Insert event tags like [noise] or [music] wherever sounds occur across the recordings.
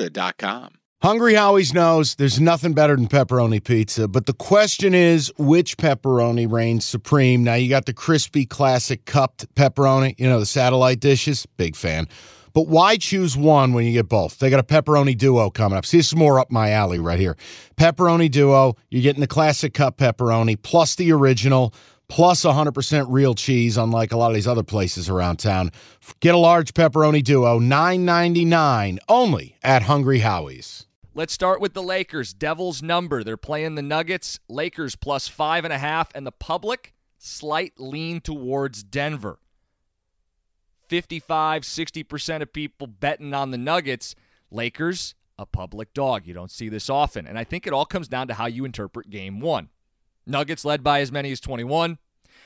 Serta.com. Hungry Howie's knows there's nothing better than pepperoni pizza, but the question is which pepperoni reigns supreme? Now, you got the crispy classic cupped pepperoni, you know, the satellite dishes, big fan. But why choose one when you get both? They got a pepperoni duo coming up. See, this is more up my alley right here. Pepperoni duo, you're getting the classic cup pepperoni plus the original plus 100% real cheese, unlike a lot of these other places around town. Get a large pepperoni duo, $9.99 only at Hungry Howie's. Let's start with the Lakers. Devils number. They're playing the Nuggets. Lakers plus five and a half, and the public slight lean towards Denver. 55, 60% of people betting on the Nuggets. Lakers, a public dog. You don't see this often. And I think it all comes down to how you interpret game one. Nuggets led by as many as 21,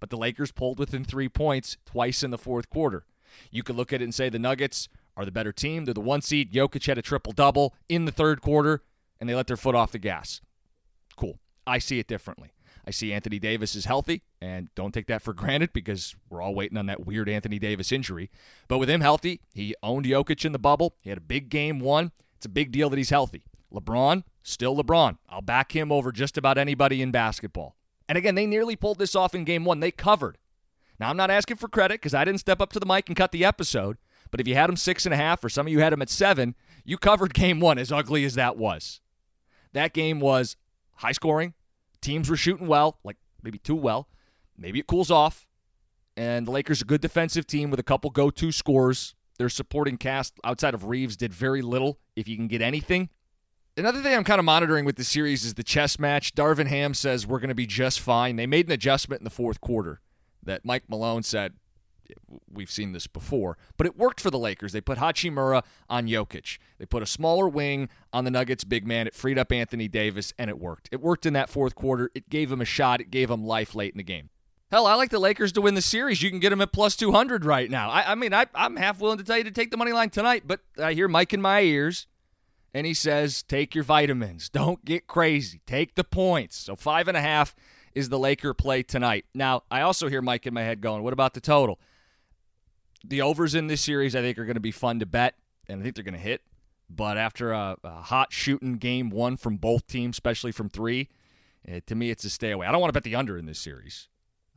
but the Lakers pulled within three points twice in the fourth quarter. You could look at it and say the Nuggets are the better team. They're the one seed. Jokic had a triple double in the third quarter, and they let their foot off the gas. Cool. I see it differently. I see Anthony Davis is healthy, and don't take that for granted because we're all waiting on that weird Anthony Davis injury. But with him healthy, he owned Jokic in the bubble. He had a big game one. It's a big deal that he's healthy. LeBron, still LeBron. I'll back him over just about anybody in basketball. And again, they nearly pulled this off in game one. They covered. Now, I'm not asking for credit because I didn't step up to the mic and cut the episode. But if you had them six and a half, or some of you had them at seven, you covered [laughs] game one, as ugly as that was. That game was high scoring, Teams were shooting well, like maybe too well. Maybe it cools off. And the Lakers, a good defensive team with a couple go to scores. Their supporting cast outside of Reaves did very little, if you can get anything. Another thing I'm kind of monitoring with the series is the chess match. Darvin Ham says we're going to be just fine. They made an adjustment in the fourth quarter that Mike Malone said we've seen this before, but it worked for the Lakers. They put Hachimura on Jokic. They put a smaller wing on the Nuggets big man. It freed up Anthony Davis, and it worked. It worked in that fourth quarter. It gave him a shot. It gave him life late in the game. Hell, I like the Lakers to win the series. You can get them at plus 200 right now. I, I mean, I, I'm half willing to tell you to take the money line tonight, but I hear Mike in my ears, and he says, take your vitamins. Don't get crazy. Take the points. So five and a half is the Laker play tonight. Now, I also hear Mike in my head going, what about the total? the overs in this series, I think, are going to be fun to bet, and I think they're going to hit. But after a, a, hot shooting game one from both teams, especially from three, uh, to me, it's a stay away. I don't want to bet the under in this series,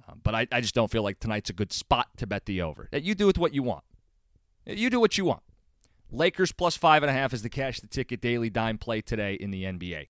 um, but I, I just don't feel like tonight's a good spot to bet the over. You do with what you want. You do what you want. Lakers plus five and a half is the cash the ticket daily dime play today in the NBA.